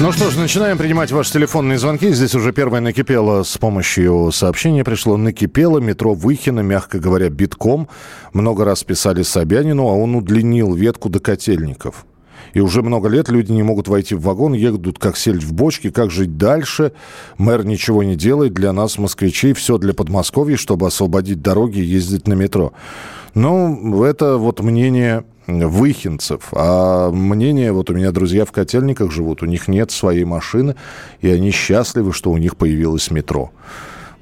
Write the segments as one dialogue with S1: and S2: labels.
S1: Ну что ж, начинаем принимать ваши телефонные звонки. Здесь уже первое накипело с помощью сообщения пришло. Накипело метро Выхина, мягко говоря, битком. Много раз писали Собянину, а он удлинил ветку до котельников. И уже много лет люди не могут войти в вагон, едут как сельдь в бочке. Как жить дальше? Мэр ничего не делает. Для нас, москвичей, все для Подмосковья, чтобы освободить дороги и ездить на метро. Ну, это вот мнение выхинцев. А мнение, вот у меня друзья в котельниках живут, у них нет своей машины, и они счастливы, что у них появилось метро.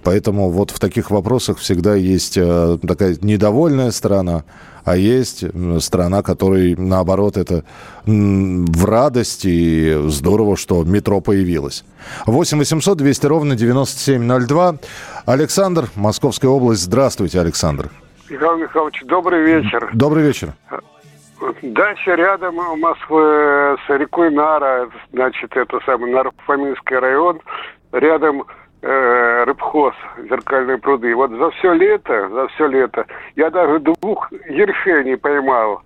S1: Поэтому вот в таких вопросах всегда есть э, такая недовольная сторона, а есть м, сторона, которой, наоборот, это в радости и здорово, что метро появилось. 8 800 200 ровно 9702. Александр, Московская область. Здравствуйте, Александр.
S2: Михаил Михайлович, добрый вечер.
S1: Добрый вечер.
S2: Дача рядом Москвы с рекой Нара, значит, это самый Нарфаминский район, рядом э, рыбхоз, зеркальные пруды. Вот за все лето, за все лето я даже двух ершей поймал.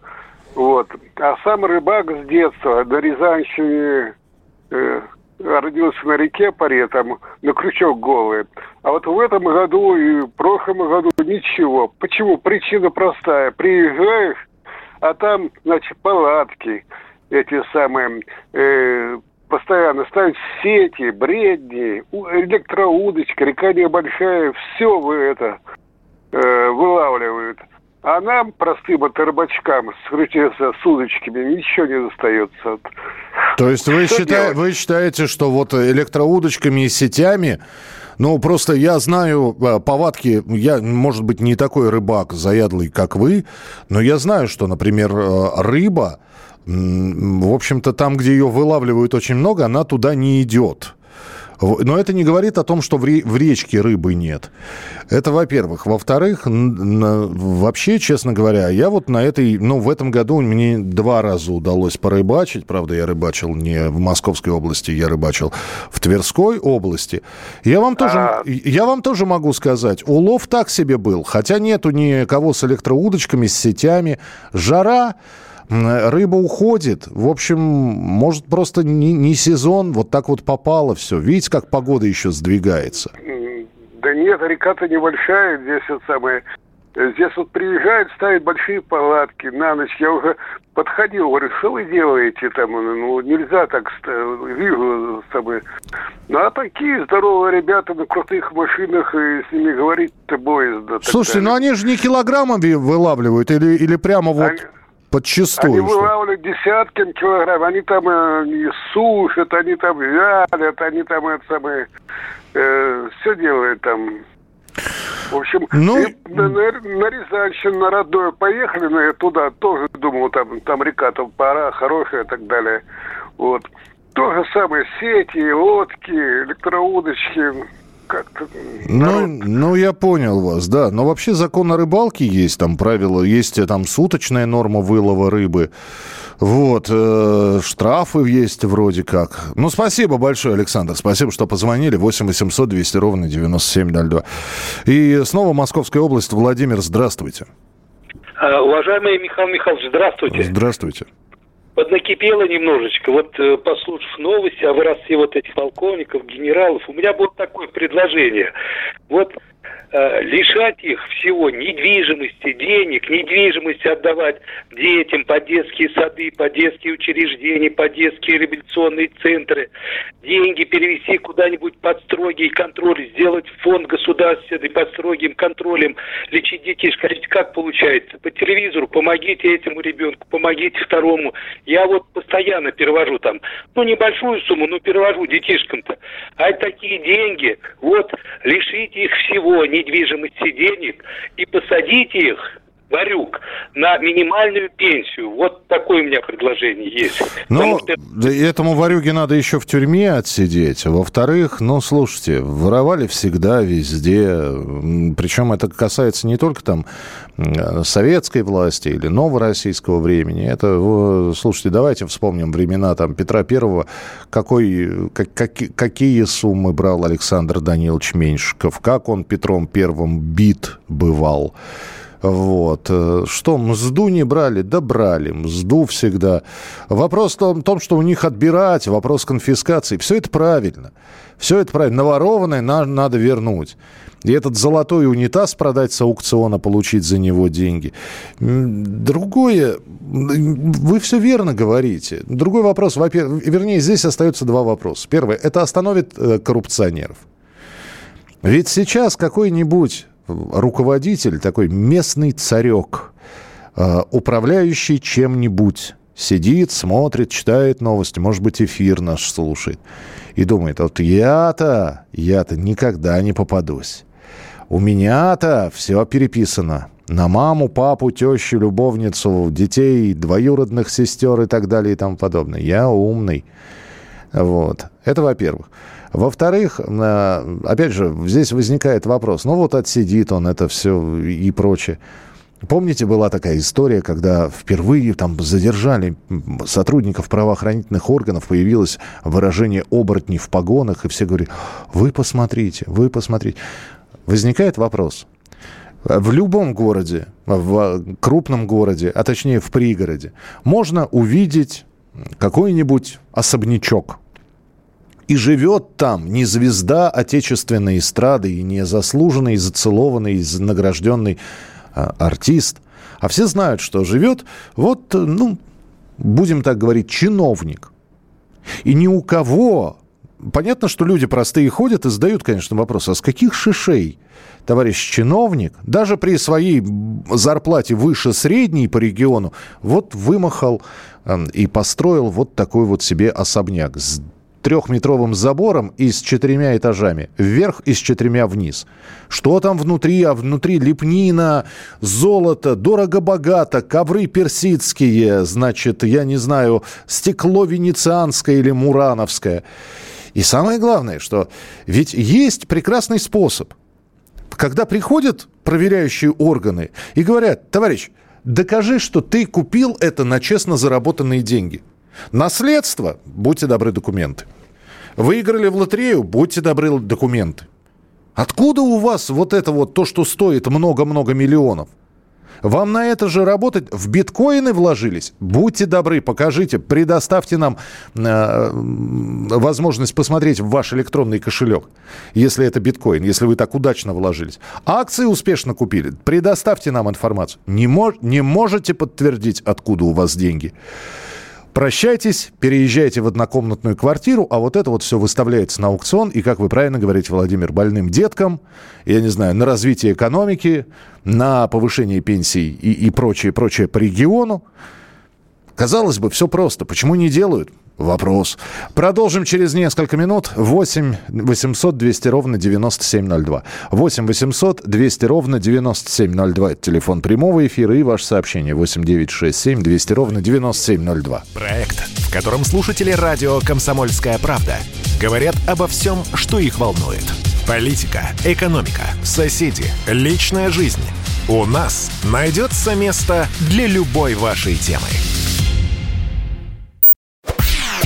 S2: Вот. А сам рыбак с детства на Рязанщине э, родился на реке паре, там на крючок голый. А вот в этом году и в прошлом году ничего. Почему? Причина простая. Приезжаешь, а там, значит, палатки, эти самые, э, постоянно ставят сети, бредни, электроудочка, река небольшая, все вы это э, вылавливают. А нам, простым рыбачкам, с, с удочками, ничего не достается.
S1: То есть вы,
S2: Что
S1: счита-
S2: делать?
S1: вы считаете, что вот электроудочками и сетями, ну, просто я знаю э, повадки, я, может быть, не такой рыбак заядлый, как вы, но я знаю, что, например, э, рыба, в общем-то, там, где ее вылавливают очень много, она туда не идет. Но это не говорит о том, что в, ре- в речке рыбы нет. Это, во-первых. Во-вторых, вообще, честно говоря, я вот на этой, ну, в этом году мне два раза удалось порыбачить. Правда, я рыбачил не в Московской области, я рыбачил в Тверской области. Я вам тоже,
S2: А.
S1: я вам тоже могу сказать, улов так себе был. Хотя нету никого с электроудочками, с сетями. Жара, Рыба уходит. В общем, может, просто не, не сезон, вот так вот попало все. Видите, как погода еще сдвигается.
S2: Да нет, река-то небольшая, здесь вот самое. э, Здесь вот приезжают, ставят большие палатки на ночь. Я уже подходил, говорю, что вы делаете там? Ну, нельзя так, вижу с тобой. Ну, а такие здоровые ребята на крутых машинах, и с ними говорить-то боязно.
S1: Слушайте, ну они же не килограммами вылавливают или, или прямо вот
S2: Они-
S1: подчистую?
S2: Они вылавливают десятками килограмм, они там э, сушат, они там вялят, они там это самое, все делают там. В общем,
S1: Ну-
S2: и на, на, на Рязанщину, на родное поехали, но я туда тоже думал, там, там река, там пора хорошая и так далее. Вот. То же самое, сети, лодки, электроудочки, как-то...
S1: Ну,
S2: народ-
S1: ну, я понял вас, да. Но вообще закон о рыбалке есть, там правила, есть э, там суточная норма вылова рыбы. Вот, э, штрафы есть вроде как. Ну, спасибо большое, Александр. Спасибо, что позвонили. 8 800 200 ровно 9702. И снова Московская область. Владимир, здравствуйте.
S3: А, Уважаемый Михаил Михайлович, здравствуйте.
S1: Здравствуйте.
S3: Поднакипело немножечко. Вот э, послушав новости о воровстве вот этих полковников, генералов, у меня было такое предложение. Вот лишать их всего недвижимости, денег, недвижимости отдавать детям по детские сады, по детские учреждения, по детские реабилитационные центры, деньги перевести куда-нибудь под строгий контроль, сделать фонд государственный под строгим контролем, лечить. А ведь как получается? По телевизору помогите этому ребенку, помогите второму. Я вот постоянно перевожу там, ну, небольшую сумму, но перевожу детишкам-то. А такие деньги, вот, лишите их всего, недвижимости денег, и посадите их Варюк на минимальную пенсию. Вот такое у меня предложение есть.
S1: Ну, что... этому Варюге надо еще в тюрьме отсидеть. Во-вторых, ну, слушайте, воровали всегда, везде. Причем это касается не только там советской власти или новороссийского времени. Это, слушайте, давайте вспомним времена там Петра Первого. Какой, как, как, какие суммы брал Александр Данилович Меньшиков? Как он Петром Первым бит бывал? Вот. Э, что, мзду не брали? Да брали. Мзду всегда. Вопрос в том, что у них отбирать, вопрос конфискации. Все это правильно. Все это правильно. Наворованное надо вернуть. И этот золотой унитаз продать с аукциона, получить за него деньги. Другое, вы все верно говорите. Другой вопрос, во-первых, вернее, здесь остаются два вопроса. Первое, это остановит э, коррупционеров. Ведь сейчас какой-нибудь руководитель, такой местный царек, э, управляющий чем-нибудь, сидит, смотрит, читает новости, может быть, эфир наш слушает, и думает, вот я-то, я-то никогда не попадусь. У меня-то все переписано. На маму, папу, тещу, любовницу, детей, двоюродных сестер и так далее и тому подобное. Я умный. Вот. Это во-первых. Во-вторых, опять же, здесь возникает вопрос, ну вот отсидит он это все и прочее. Помните, была такая история, когда впервые там задержали сотрудников правоохранительных органов, появилось выражение «оборотни в погонах», и все говорили, вы посмотрите, вы посмотрите. Возникает вопрос. В любом городе, в крупном городе, а точнее в пригороде, можно увидеть какой-нибудь особнячок, и живет там не звезда отечественной эстрады и не заслуженный, зацелованный, награжденный а, артист. А все знают, что живет вот, ну, будем так говорить, чиновник. И ни у кого... Понятно, что люди простые ходят и задают, конечно, вопрос, а с каких шишей товарищ чиновник, даже при своей зарплате выше средней по региону, вот вымахал и построил вот такой вот себе особняк с трехметровым забором и с четырьмя этажами. Вверх и с четырьмя вниз. Что там внутри? А внутри лепнина, золото, дорого-богато, ковры персидские, значит, я не знаю, стекло венецианское или мурановское. И самое главное, что ведь есть прекрасный способ. Когда приходят проверяющие органы и говорят, товарищ, докажи, что ты купил это на честно заработанные деньги – Наследство, будьте добры, документы. Выиграли в лотерею, будьте добры, документы. Откуда у вас вот это вот то, что стоит много-много миллионов? Вам на это же работать? В биткоины вложились? Будьте добры, покажите, предоставьте нам э, возможность посмотреть в ваш электронный кошелек, если это биткоин, если вы так удачно вложились. Акции успешно купили? Предоставьте нам информацию. Не, мож, не можете подтвердить, откуда у вас деньги? Прощайтесь, переезжайте в однокомнатную квартиру, а вот это вот все выставляется на аукцион, и, как вы правильно говорите, Владимир, больным деткам, я не знаю, на развитие экономики, на повышение пенсий и, и прочее, прочее по региону. Казалось бы, все просто. Почему не делают? Вопрос. Продолжим через несколько минут. 8 800 200 ровно 9702. 8 800 200 ровно 9702. Это телефон прямого эфира и ваше сообщение. 8 9 6 7 200 ровно 9702.
S4: Проект, в котором слушатели радио «Комсомольская правда» говорят обо всем, что их волнует. Политика, экономика, соседи, личная жизнь. У нас найдется место для любой вашей темы.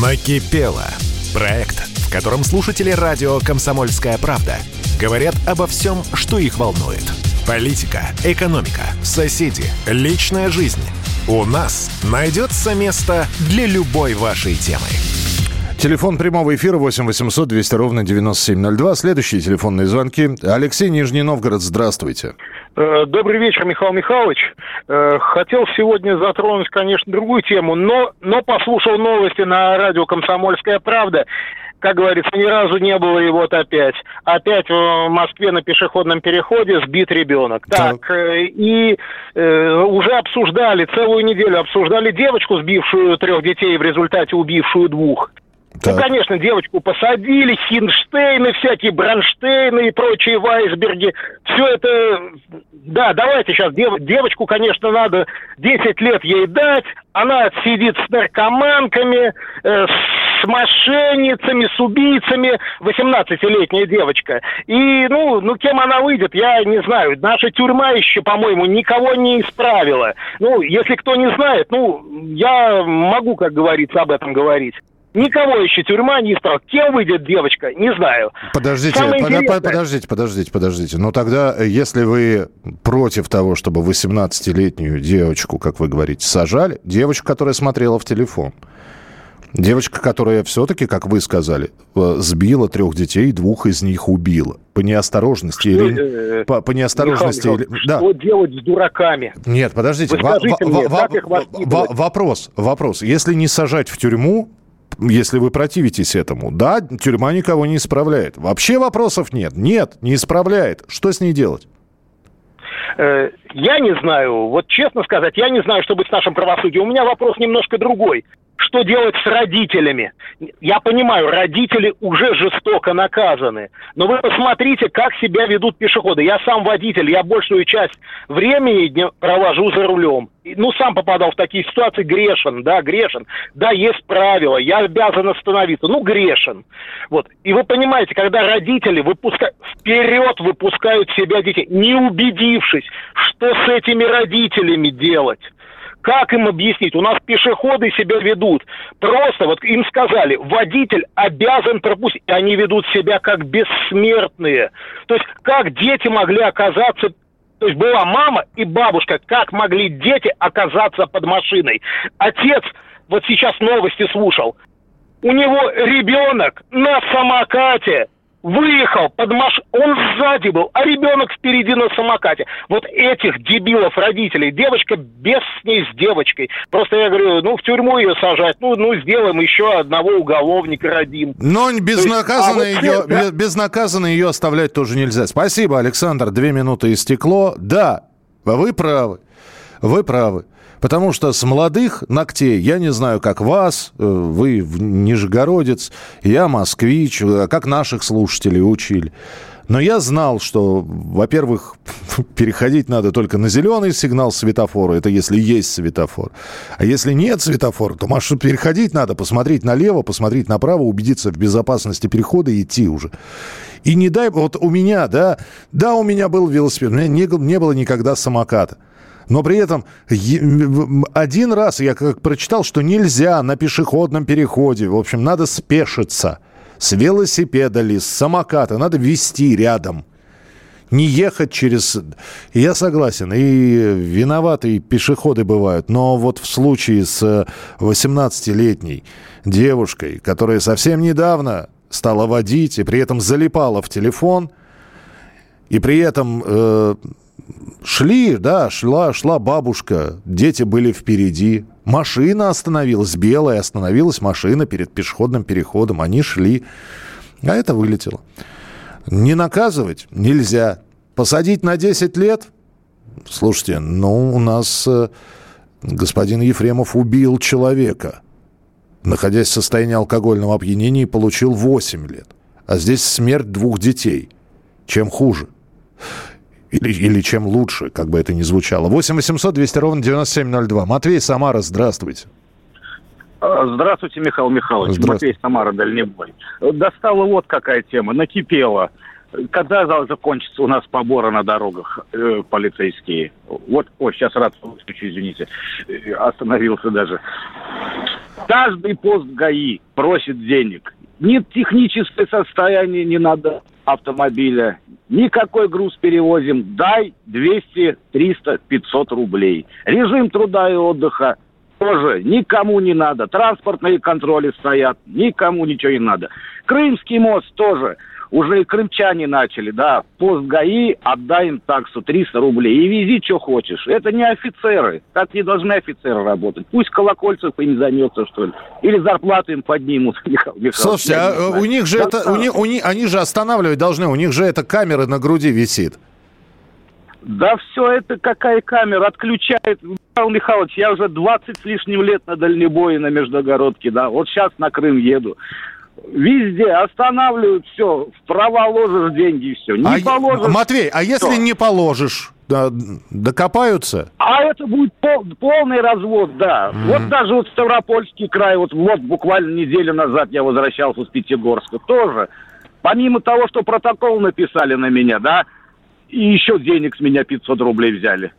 S4: Накипело. Проект, в котором слушатели радио «Комсомольская правда» говорят обо всем, что их волнует. Политика, экономика, соседи, личная жизнь. У нас найдется место для любой вашей темы.
S1: Телефон прямого эфира 8 800 200 ровно 9702. Следующие телефонные звонки. Алексей Нижний Новгород, здравствуйте.
S5: Э, добрый вечер, Михаил Михайлович. Э, хотел сегодня затронуть, конечно, другую тему, но, но послушал новости на радио «Комсомольская правда» как говорится, ни разу не было, и вот опять. Опять в Москве на пешеходном переходе сбит ребенок. Так, так э, и э, уже обсуждали, целую неделю обсуждали девочку, сбившую трех детей, в результате убившую двух. Ну, так. Ну, конечно, девочку посадили, Хинштейны, всякие Бронштейны и прочие Вайсберги. Все это... Да, давайте сейчас дев... девочку, конечно, надо 10 лет ей дать. Она сидит с наркоманками, э, с мошенницами, с убийцами. 18-летняя девочка. И, ну, ну, кем она выйдет, я не знаю. Наша тюрьма еще, по-моему, никого не исправила. Ну, если кто не знает, ну, я могу, как говорится, об этом говорить. Никого еще тюрьма не исправила. Кем выйдет девочка, не знаю.
S1: Подождите, под, подождите, подождите, подождите. Но тогда, э, если вы против того, чтобы 18-летнюю девочку, как вы говорите, сажали, девочку, которая смотрела в телефон, Девочка, которая все-таки, как вы сказали, э, сбила трех детей, двух из них убила. По неосторожности что, или... Э, по, по неосторожности
S5: Михаил, или... Да. Что делать с дураками?
S1: Нет, подождите. Во- мне, во- во- вопрос, вопрос. Если не сажать в тюрьму, если вы противитесь этому. Да, тюрьма никого не исправляет. Вообще вопросов нет. Нет, не исправляет. Что с ней делать?
S5: Э, я не знаю, вот честно сказать, я не знаю, что быть с нашим правосудием. У меня вопрос немножко другой что делать с родителями. Я понимаю, родители уже жестоко наказаны, но вы посмотрите, как себя ведут пешеходы. Я сам водитель, я большую часть времени провожу за рулем. Ну, сам попадал в такие ситуации, грешен, да, грешен. Да, есть правила, я обязан остановиться, ну, грешен. Вот. И вы понимаете, когда родители выпускают, вперед выпускают себя детей, не убедившись, что с этими родителями делать. Как им объяснить? У нас пешеходы себя ведут. Просто вот им сказали, водитель обязан пропустить. Они ведут себя как бессмертные. То есть как дети могли оказаться то есть была мама и бабушка, как могли дети оказаться под машиной. Отец, вот сейчас новости слушал, у него ребенок на самокате выехал под маш... Он сзади был, а ребенок впереди на самокате. Вот этих дебилов родителей, девочка без с ней с девочкой. Просто я говорю, ну, в тюрьму ее сажать, ну, ну сделаем еще одного уголовника родим.
S1: Но безнаказанно, есть, а ее, вот, да? безнаказанно ее оставлять тоже нельзя. Спасибо, Александр. Две минуты истекло. Да, вы правы. Вы правы. Потому что с молодых ногтей, я не знаю, как вас, э, вы нижегородец, я москвич, э, как наших слушателей учили. Но я знал, что, во-первых, переходить надо только на зеленый сигнал светофора, это если есть светофор. А если нет светофора, то маршрут переходить надо, посмотреть налево, посмотреть направо, убедиться в безопасности перехода и идти уже. И не дай... Вот у меня, да, да, у меня был велосипед, у меня не, не было никогда самоката. Но при этом один раз я как прочитал, что нельзя на пешеходном переходе. В общем, надо спешиться. С велосипеда ли, с самоката. Надо вести рядом. Не ехать через... Я согласен, и виноватые пешеходы бывают. Но вот в случае с 18-летней девушкой, которая совсем недавно стала водить и при этом залипала в телефон, и при этом э, шли, да, шла, шла бабушка, дети были впереди. Машина остановилась, белая остановилась машина перед пешеходным переходом. Они шли, а это вылетело. Не наказывать нельзя. Посадить на 10 лет? Слушайте, ну, у нас э, господин Ефремов убил человека, находясь в состоянии алкогольного опьянения, и получил 8 лет. А здесь смерть двух детей. Чем хуже? Или, или чем лучше, как бы это ни звучало. 8 800 200 ровно 9702. Матвей Самара, здравствуйте.
S6: А, здравствуйте, Михаил Михайлович. Здравствуйте. Матвей Самара, Дальнебой. Достала вот какая тема, накипела. Когда закончится у нас поборы на дорогах э, полицейские? Вот, о, сейчас рад выключу, извините. Э, остановился даже. Каждый пост ГАИ просит денег. Нет техническое состояние, не надо автомобиля, никакой груз перевозим, дай 200, 300, 500 рублей. Режим труда и отдыха тоже никому не надо. Транспортные контроли стоят, никому ничего не надо. Крымский мост тоже уже и крымчане начали, да, пост ГАИ, отдай им таксу 300 рублей и вези, что хочешь. Это не офицеры, так не должны офицеры работать. Пусть Колокольцев им займется, что ли, или зарплату им поднимут,
S1: Слушайте, а у них же это, у них, у них, они же останавливать должны, у них же эта камера на груди висит.
S6: Да все это какая камера, отключает. Михаил Михайлович, я уже 20 с лишним лет на дальнебое на Междугородке, да, вот сейчас на Крым еду. Везде останавливают все, в права ложишь деньги, все. Не
S1: а, положишь... Матвей, а если что? не положишь, да, докопаются?
S6: А это будет пол, полный развод, да. Mm-hmm. Вот даже вот Ставропольский край, вот, вот буквально неделю назад я возвращался с Пятигорска, тоже. Помимо того, что протокол написали на меня, да, и еще денег с меня 500 рублей взяли.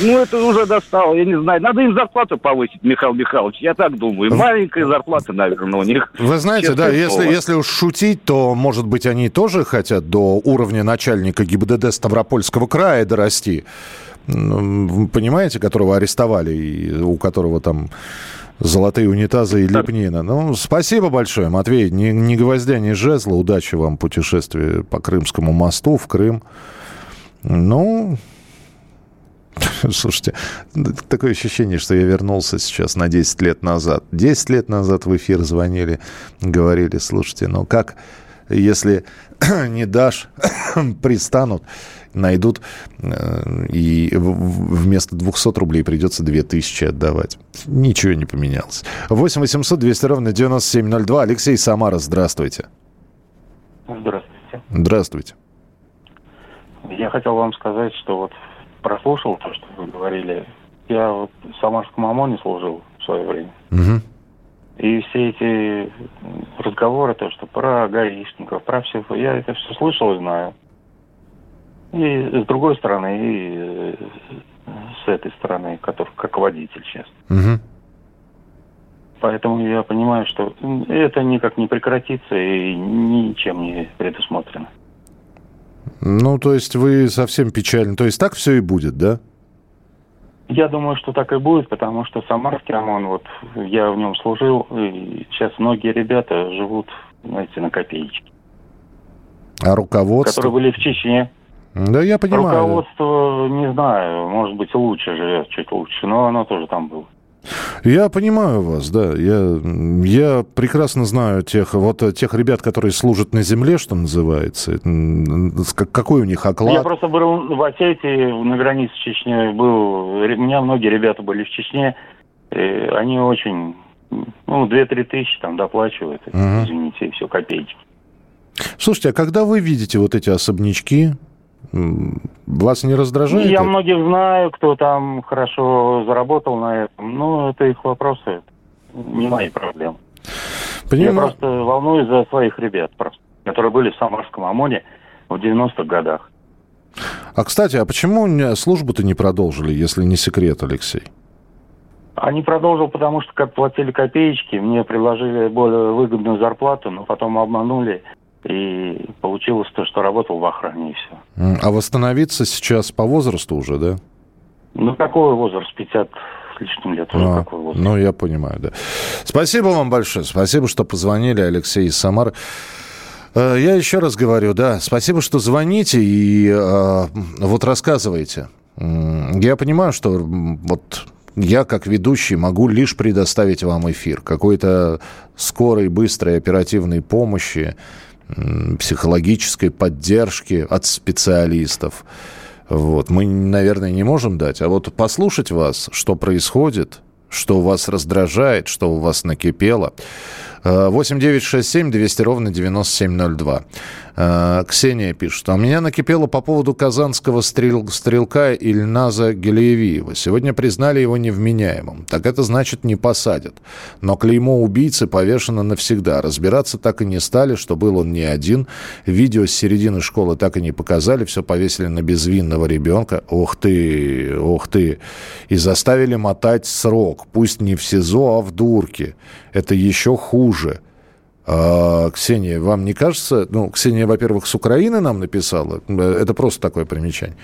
S6: Ну, это уже достало, я не знаю. Надо им зарплату повысить, Михаил Михайлович, я так думаю. Маленькая зарплата, наверное, у них.
S1: Вы знаете, да, если, если уж шутить, то, может быть, они тоже хотят до уровня начальника ГИБДД Ставропольского края дорасти. Понимаете, которого арестовали, и у которого там золотые унитазы и лепнина. Ну, спасибо большое, Матвей. Ни, ни гвоздя, ни жезла. Удачи вам путешествие по Крымскому мосту в Крым. Ну, Слушайте, такое ощущение, что я вернулся сейчас на 10 лет назад. 10 лет назад в эфир звонили, говорили, слушайте, ну как, если не дашь, пристанут, найдут, э, и вместо 200 рублей придется 2000 отдавать. Ничего не поменялось. 8 800 200 ровно 9702. Алексей Самара, здравствуйте.
S7: Здравствуйте.
S1: Здравствуйте.
S7: Я хотел вам сказать, что вот прослушал то, что вы говорили. Я вот в Самарском ОМОНе служил в свое время. Угу. И все эти разговоры, то, что про гаишников, про все, я это все слышал и знаю. И с другой стороны, и э, с этой стороны, который как водитель сейчас. Угу. Поэтому я понимаю, что это никак не прекратится и ничем не предусмотрено.
S1: Ну, то есть вы совсем печальны. То есть так все и будет, да?
S7: Я думаю, что так и будет, потому что Самарский ОМОН, вот я в нем служил, и сейчас многие ребята живут, знаете, на копеечке.
S1: А руководство?
S7: Которые были в Чечне.
S1: Да, я понимаю.
S7: Руководство, не знаю, может быть, лучше живет, чуть лучше, но оно тоже там было.
S1: Я понимаю вас, да. Я, я прекрасно знаю тех, вот, тех ребят, которые служат на земле, что называется. Какой у них оклад?
S7: Я просто был в Осетии, на границе с Чечней был. У меня многие ребята были в Чечне. они очень, ну, 2-3 тысячи там доплачивают. Угу. Извините, все, копейки.
S1: Слушайте, а когда вы видите вот эти особнячки, вас не раздражает?
S7: Я это? многих знаю, кто там хорошо заработал на этом. Ну, это их вопросы, не мои проблемы. Понимаю. Я просто волнуюсь за своих ребят, просто, которые были в Самарском ОМОНе в 90-х годах.
S1: А, кстати, а почему службу-то не продолжили, если не секрет, Алексей?
S7: Они продолжил, потому что как платили копеечки, мне предложили более выгодную зарплату, но потом обманули. И получилось то, что работал в охране, и все.
S1: А восстановиться сейчас по возрасту уже, да?
S7: Ну, какой возраст? 50 с лишним лет уже а, какой возраст.
S1: Ну, я понимаю, да. Спасибо вам большое. Спасибо, что позвонили, Алексей из Самары. Э, я еще раз говорю, да, спасибо, что звоните и э, вот рассказываете. Я понимаю, что вот я, как ведущий, могу лишь предоставить вам эфир. Какой-то скорой, быстрой, оперативной помощи психологической поддержки от специалистов. Вот. Мы, наверное, не можем дать. А вот послушать вас, что происходит, что вас раздражает, что у вас накипело. 8 9 6 7 200 ровно 9702. Э, Ксения пишет, а у меня накипело по поводу казанского стрел, стрелка Ильназа Гелиевиева. Сегодня признали его невменяемым. Так это значит не посадят. Но клеймо убийцы повешено навсегда. Разбираться так и не стали, что был он не один. Видео с середины школы так и не показали. Все повесили на безвинного ребенка. Ух ты, ух ты. И заставили мотать срок. Пусть не в СИЗО, а в дурке. Это еще хуже. А, Ксения, вам не кажется, ну, Ксения, во-первых, с Украины нам написала, это просто такое примечание.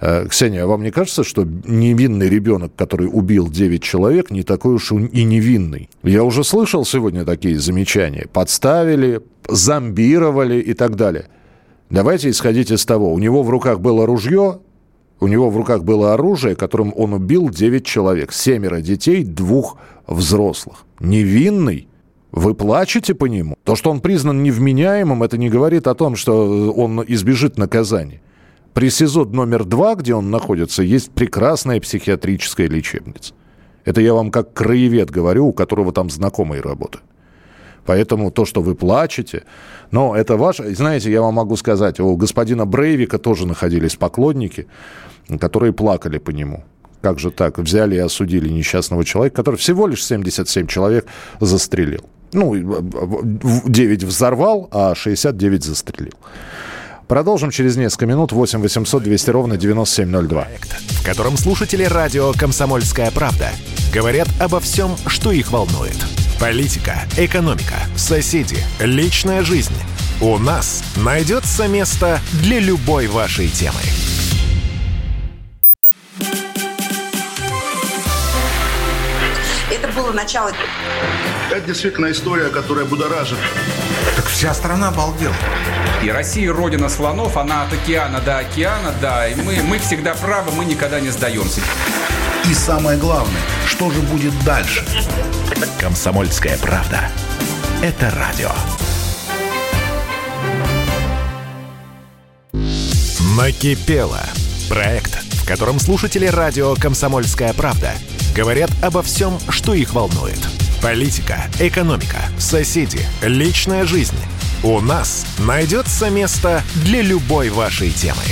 S1: А, Ксения, вам не кажется, что невинный ребенок, который убил 9 человек, не такой уж и невинный? Я уже слышал сегодня такие замечания. Подставили, зомбировали и так далее. Давайте исходить из того, у него в руках было ружье, у него в руках было оружие, которым он убил 9 человек, семеро детей, двух взрослых. Невинный? Вы плачете по нему? То, что он признан невменяемым, это не говорит о том, что он избежит наказания. При СИЗО номер два, где он находится, есть прекрасная психиатрическая лечебница. Это я вам как краевед говорю, у которого там знакомые работают. Поэтому то, что вы плачете, но это ваше... Знаете, я вам могу сказать, у господина Брейвика тоже находились поклонники, которые плакали по нему. Как же так? Взяли и осудили несчастного человека, который всего лишь 77 человек застрелил. Ну, 9 взорвал, а 69 застрелил. Продолжим через несколько минут. 8 800 200 ровно 9702.
S4: Проект, в котором слушатели радио «Комсомольская правда» говорят обо всем, что их волнует. Политика, экономика, соседи, личная жизнь. У нас найдется место для любой вашей темы.
S8: Было начало.
S9: Это действительно история, которая будоражит.
S10: Так вся страна обалдела.
S11: И Россия родина слонов, она от океана до океана, да. И мы, мы всегда правы, мы никогда не сдаемся.
S9: И самое главное, что же будет дальше?
S4: Комсомольская правда. Это радио. Накипело. Проект, в котором слушатели радио «Комсомольская правда» говорят обо всем, что их волнует. Политика, экономика, соседи, личная жизнь. У нас найдется место для любой вашей темы.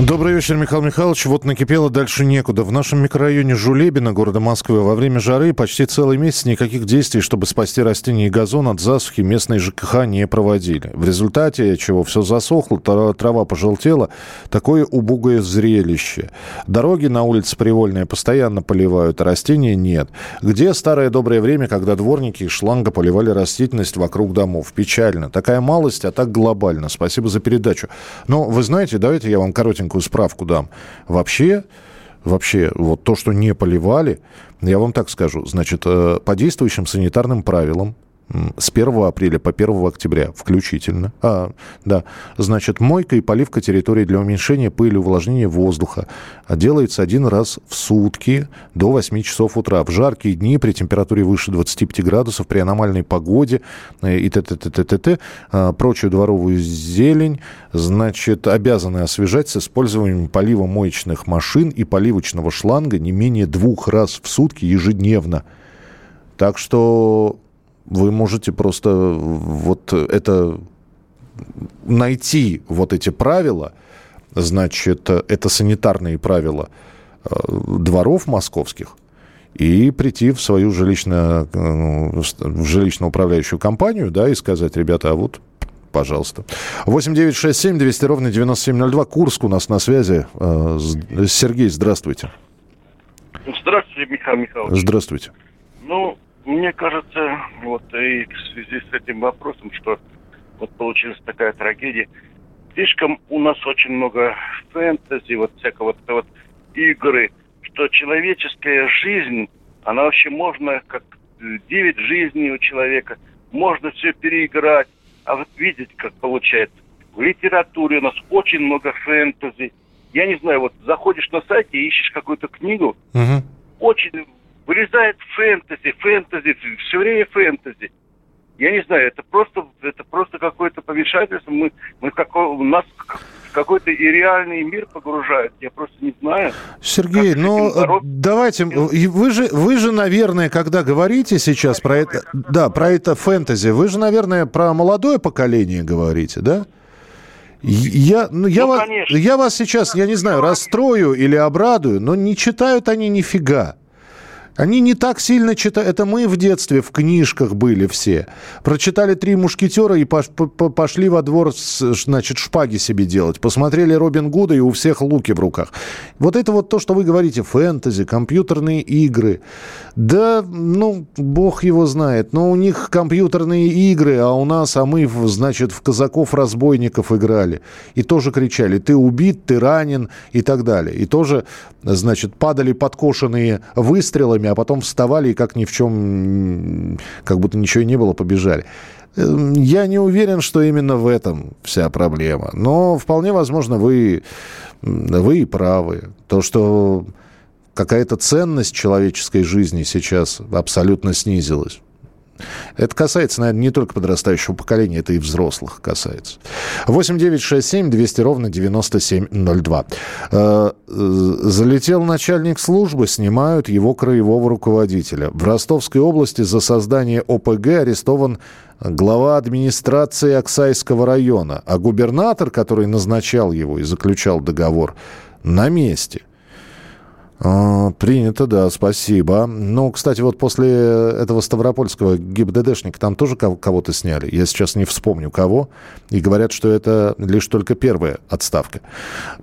S1: Добрый вечер, Михаил Михайлович. Вот накипело дальше некуда. В нашем микрорайоне Жулебина, города Москвы, во время жары почти целый месяц никаких действий, чтобы спасти растения и газон от засухи, местные ЖКХ не проводили. В результате чего все засохло, трава пожелтела. Такое убогое зрелище. Дороги на улице Привольная постоянно поливают, а растения нет. Где старое доброе время, когда дворники и шланга поливали растительность вокруг домов? Печально. Такая малость, а так глобально. Спасибо за передачу. Но вы знаете, давайте я вам коротенько маленькую справку дам. Вообще, вообще, вот то, что не поливали, я вам так скажу, значит, э, по действующим санитарным правилам, с 1 апреля по 1 октября включительно. А, да, значит, мойка и поливка территории для уменьшения пыли, увлажнения воздуха делается один раз в сутки до 8 часов утра. В жаркие дни при температуре выше 25 градусов, при аномальной погоде э, и т.т. А, прочую дворовую зелень, значит, обязаны освежать с использованием полива моечных машин и поливочного шланга не менее двух раз в сутки ежедневно. Так что вы можете просто вот это найти вот эти правила, значит, это санитарные правила э, дворов московских, и прийти в свою жилищно, э, в жилищно-управляющую компанию, да, и сказать, ребята, а вот пожалуйста. 8 9 6 7 200 ровно 9702. Курск у нас на связи. Э, Сергей, здравствуйте.
S12: Здравствуйте, Михаил Михайлович.
S1: Здравствуйте.
S12: Ну, мне кажется, вот и в связи с этим вопросом, что вот получилась такая трагедия, слишком у нас очень много фэнтези, вот всякого вот, вот игры, что человеческая жизнь, она вообще можно, как девять жизней у человека, можно все переиграть. А вот видите, как получается. В литературе у нас очень много фэнтези. Я не знаю, вот заходишь на сайт и ищешь какую-то книгу, угу. очень вылезает фэнтези, фэнтези, все время фэнтези. Я не знаю, это просто, это просто какое-то помешательство. Мы, мы какой, нас в какой-то и реальный мир погружают. Я просто не знаю.
S1: Сергей, ну давайте, вы же, вы же, наверное, когда говорите сейчас про это, да, про это фэнтези, вы же, наверное, про молодое поколение говорите, да? Я, ну, я, ну, вас, я вас сейчас, я не знаю, расстрою или обрадую, но не читают они нифига. Они не так сильно читают. Это мы в детстве в книжках были все. Прочитали «Три мушкетера» и пошли во двор, значит, шпаги себе делать. Посмотрели Робин Гуда, и у всех луки в руках. Вот это вот то, что вы говорите, фэнтези, компьютерные игры. Да, ну, бог его знает. Но у них компьютерные игры, а у нас, а мы, значит, в казаков-разбойников играли. И тоже кричали, ты убит, ты ранен и так далее. И тоже, значит, падали подкошенные выстрелами, а потом вставали и как ни в чем, как будто ничего и не было, побежали. Эм, я не уверен, что именно в этом вся проблема. Но вполне возможно, вы, вы и правы. То, что какая-то ценность человеческой жизни сейчас абсолютно снизилась. Это касается, наверное, не только подрастающего поколения, это и взрослых касается. 8 9 6 7 200 ровно 9702. Э, залетел начальник службы, снимают его краевого руководителя. В Ростовской области за создание ОПГ арестован глава администрации Оксайского района, а губернатор, который назначал его и заключал договор, на месте. А, принято, да, спасибо. Ну, кстати, вот после этого Ставропольского ГИБДДшника там тоже кого-то сняли. Я сейчас не вспомню кого. И говорят, что это лишь только первая отставка.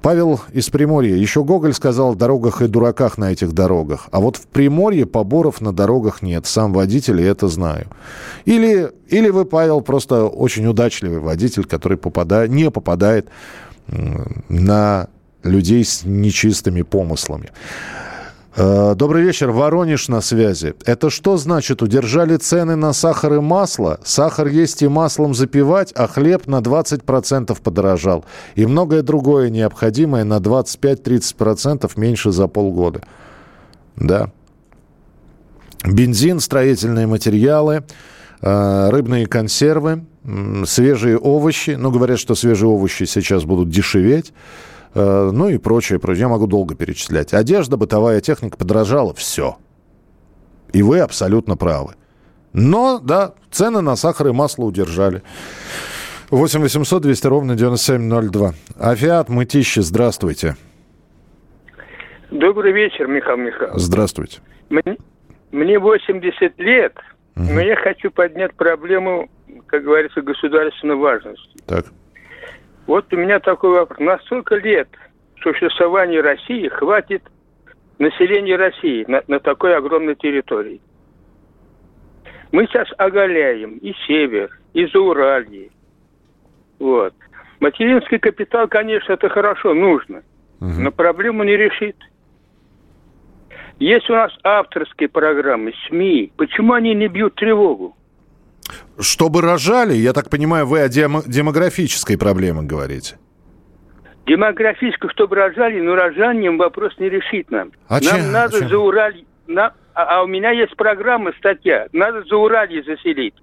S1: Павел из Приморья. Еще Гоголь сказал о дорогах и дураках на этих дорогах. А вот в Приморье поборов на дорогах нет. Сам водитель, и это знаю. Или, или вы, Павел, просто очень удачливый водитель, который попадает, не попадает на людей с нечистыми помыслами. Э, добрый вечер, Воронеж на связи. Это что значит? Удержали цены на сахар и масло? Сахар есть и маслом запивать, а хлеб на 20% подорожал. И многое другое необходимое на 25-30% меньше за полгода. Да. Бензин, строительные материалы, э, рыбные консервы, свежие овощи. Ну, говорят, что свежие овощи сейчас будут дешеветь. Э, ну и прочее, прочее. Я могу долго перечислять. Одежда, бытовая техника подорожала, все. И вы абсолютно правы. Но, да, цены на сахар и масло удержали. 8 800 200 ровно 9702. Афиат Мытищи, здравствуйте.
S8: Добрый вечер, Михаил Михайлович.
S1: Здравствуйте.
S8: Мне, мне 80 лет, угу. но я хочу поднять проблему, как говорится, государственной важности.
S1: Так.
S8: Вот у меня такой вопрос. На сколько лет существования России хватит населения России на, на такой огромной территории? Мы сейчас оголяем и север, и Зауралье. Вот. Материнский капитал, конечно, это хорошо, нужно. Угу. Но проблему не решит. Есть у нас авторские программы, СМИ. Почему они не бьют тревогу?
S1: Чтобы рожали, я так понимаю, вы о демо- демографической проблеме говорите.
S8: Демографическую, чтобы рожали, но рожанием вопрос не решит нам.
S1: А
S8: нам
S1: чем?
S8: надо
S1: а
S8: за Ураль... На... А, а у меня есть программа, статья. Надо за Уралье заселить.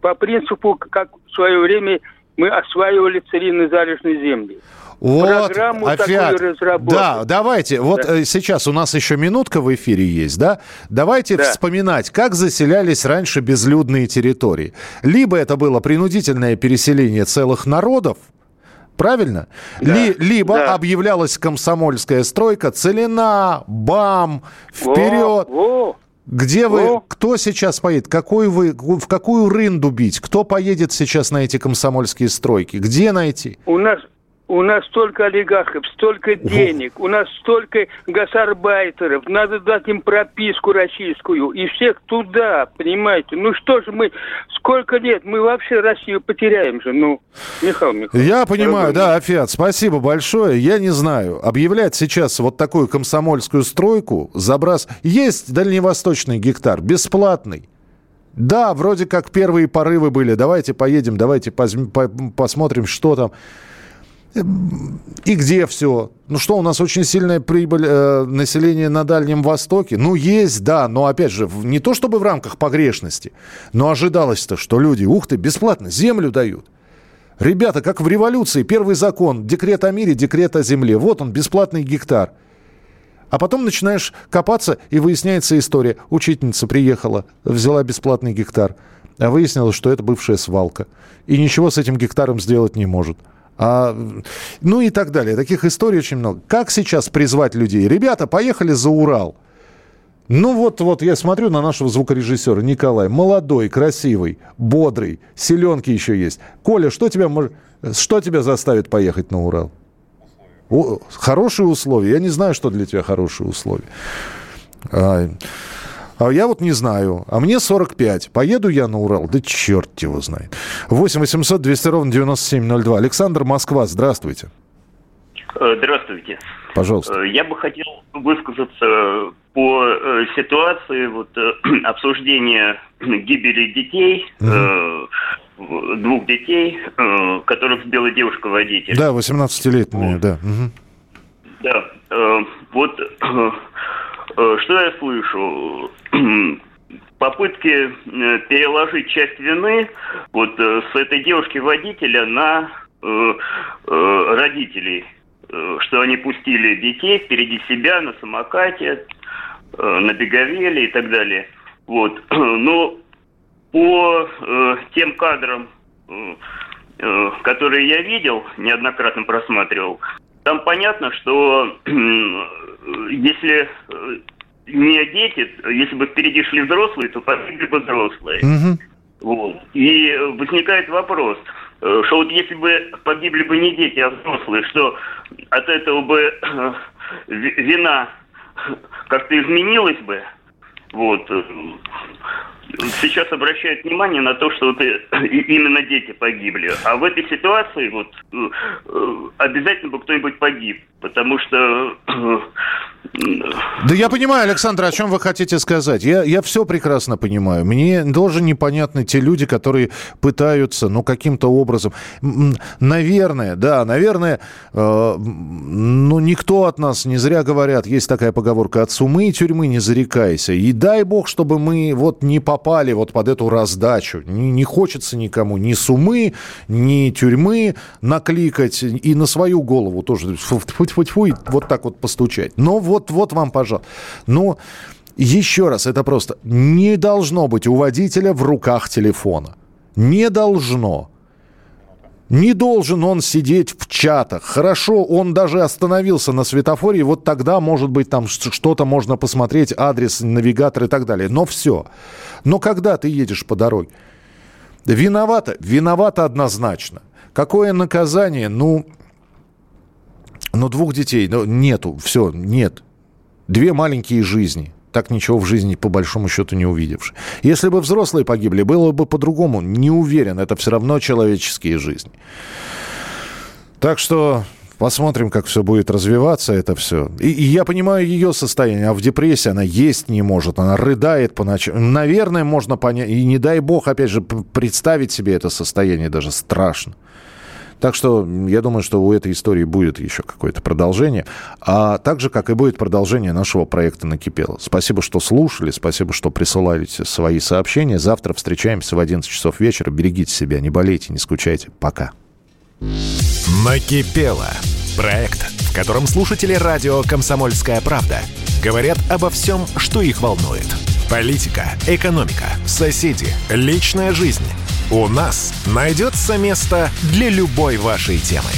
S8: По принципу, как в свое время мы осваивали царинно-залежные земли.
S1: Вот, Программу Афиат, да, давайте, вот да. Э, сейчас у нас еще минутка в эфире есть, да? Давайте да. вспоминать, как заселялись раньше безлюдные территории. Либо это было принудительное переселение целых народов, правильно? Да. Ли, либо да. объявлялась комсомольская стройка, целина, бам, вперед. Во, во. Где вы, кто сейчас поедет, какой вы, в какую рынду бить, кто поедет сейчас на эти комсомольские стройки, где найти?
S8: У нас, у нас столько олигархов, столько денег, у нас столько гасарбайтеров. Надо дать им прописку российскую. И всех туда, понимаете? Ну что же мы, сколько лет, мы вообще Россию потеряем же. Ну, Михаил Михайлович.
S1: Я понимаю, да, Афиат, спасибо большое. Я не знаю, объявлять сейчас вот такую комсомольскую стройку, забрас... Есть дальневосточный гектар, бесплатный. Да, вроде как первые порывы были. Давайте поедем, давайте посмотрим, что там. И где все? Ну что, у нас очень сильная прибыль э, населения на Дальнем Востоке? Ну, есть, да, но опять же, не то чтобы в рамках погрешности, но ожидалось-то, что люди, ух ты, бесплатно землю дают. Ребята, как в революции, первый закон, декрет о мире, декрет о земле. Вот он, бесплатный гектар. А потом начинаешь копаться, и выясняется история. Учительница приехала, взяла бесплатный гектар, а выяснилось, что это бывшая свалка. И ничего с этим гектаром сделать не может. А, ну и так далее. Таких историй очень много. Как сейчас призвать людей? Ребята, поехали за Урал. Ну вот, вот я смотрю на нашего звукорежиссера Николай. Молодой, красивый, бодрый, селенки еще есть. Коля, что тебя, что тебя заставит поехать на Урал? О, хорошие условия. Я не знаю, что для тебя хорошие условия. А, а я вот не знаю. А мне 45. Поеду я на Урал? Да черт его знает. 8 800 200 ровно 9702. Александр Москва, здравствуйте.
S13: Э, здравствуйте.
S1: Пожалуйста.
S13: Э, я бы хотел высказаться по э, ситуации вот, обсуждения гибели детей, угу. двух детей, которых сбила девушка-водитель.
S1: Да, 18-летняя, вот. да. Угу.
S13: Да, вот что я слышу? Попытки переложить часть вины вот с этой девушки-водителя на родителей Э, что они пустили детей впереди себя на самокате, э, на беговеле и так далее. Вот. Но по э, тем кадрам, э, э, которые я видел, неоднократно просматривал, там понятно, что э, если не дети, если бы впереди шли взрослые, то погибли бы взрослые. Угу. Вот. И возникает вопрос, что вот если бы погибли бы не дети, а взрослые, что от этого бы э, вина как-то изменилась бы. Вот. Сейчас обращают внимание на то, что вот именно дети погибли. А в этой ситуации вот э, обязательно бы кто-нибудь погиб. Потому что
S1: да я понимаю, Александр, о чем вы хотите сказать. Я, я все прекрасно понимаю. Мне тоже непонятны те люди, которые пытаются, ну, каким-то образом... Наверное, да, наверное, э, ну, никто от нас, не зря говорят, есть такая поговорка, от сумы и тюрьмы не зарекайся. И дай бог, чтобы мы вот не попали вот под эту раздачу. Не, не хочется никому ни сумы, ни тюрьмы накликать, и на свою голову тоже фу -фу -фу вот так вот постучать. Но вот вот, вам, пожалуйста. Ну, еще раз, это просто не должно быть у водителя в руках телефона. Не должно. Не должен он сидеть в чатах. Хорошо, он даже остановился на светофоре, и вот тогда, может быть, там что-то можно посмотреть, адрес, навигатор и так далее. Но все. Но когда ты едешь по дороге? Виновата? Виновата однозначно. Какое наказание? Ну, ну двух детей, ну, нету, все, нет. Две маленькие жизни. Так ничего в жизни, по большому счету, не увидевши. Если бы взрослые погибли, было бы по-другому. Не уверен, это все равно человеческие жизни. Так что Посмотрим, как все будет развиваться, это все. И, и я понимаю ее состояние. А в депрессии она есть не может, она рыдает по ночам. Наверное, можно понять. И не дай бог, опять же, представить себе это состояние даже страшно. Так что я думаю, что у этой истории будет еще какое-то продолжение. А также, как и будет продолжение нашего проекта «Накипело». Спасибо, что слушали, спасибо, что присылали свои сообщения. Завтра встречаемся в 11 часов вечера. Берегите себя, не болейте, не скучайте. Пока.
S4: «Накипело» – проект, в котором слушатели радио «Комсомольская правда» говорят обо всем, что их волнует. Политика, экономика, соседи, личная жизнь – у нас найдется место для любой вашей темы.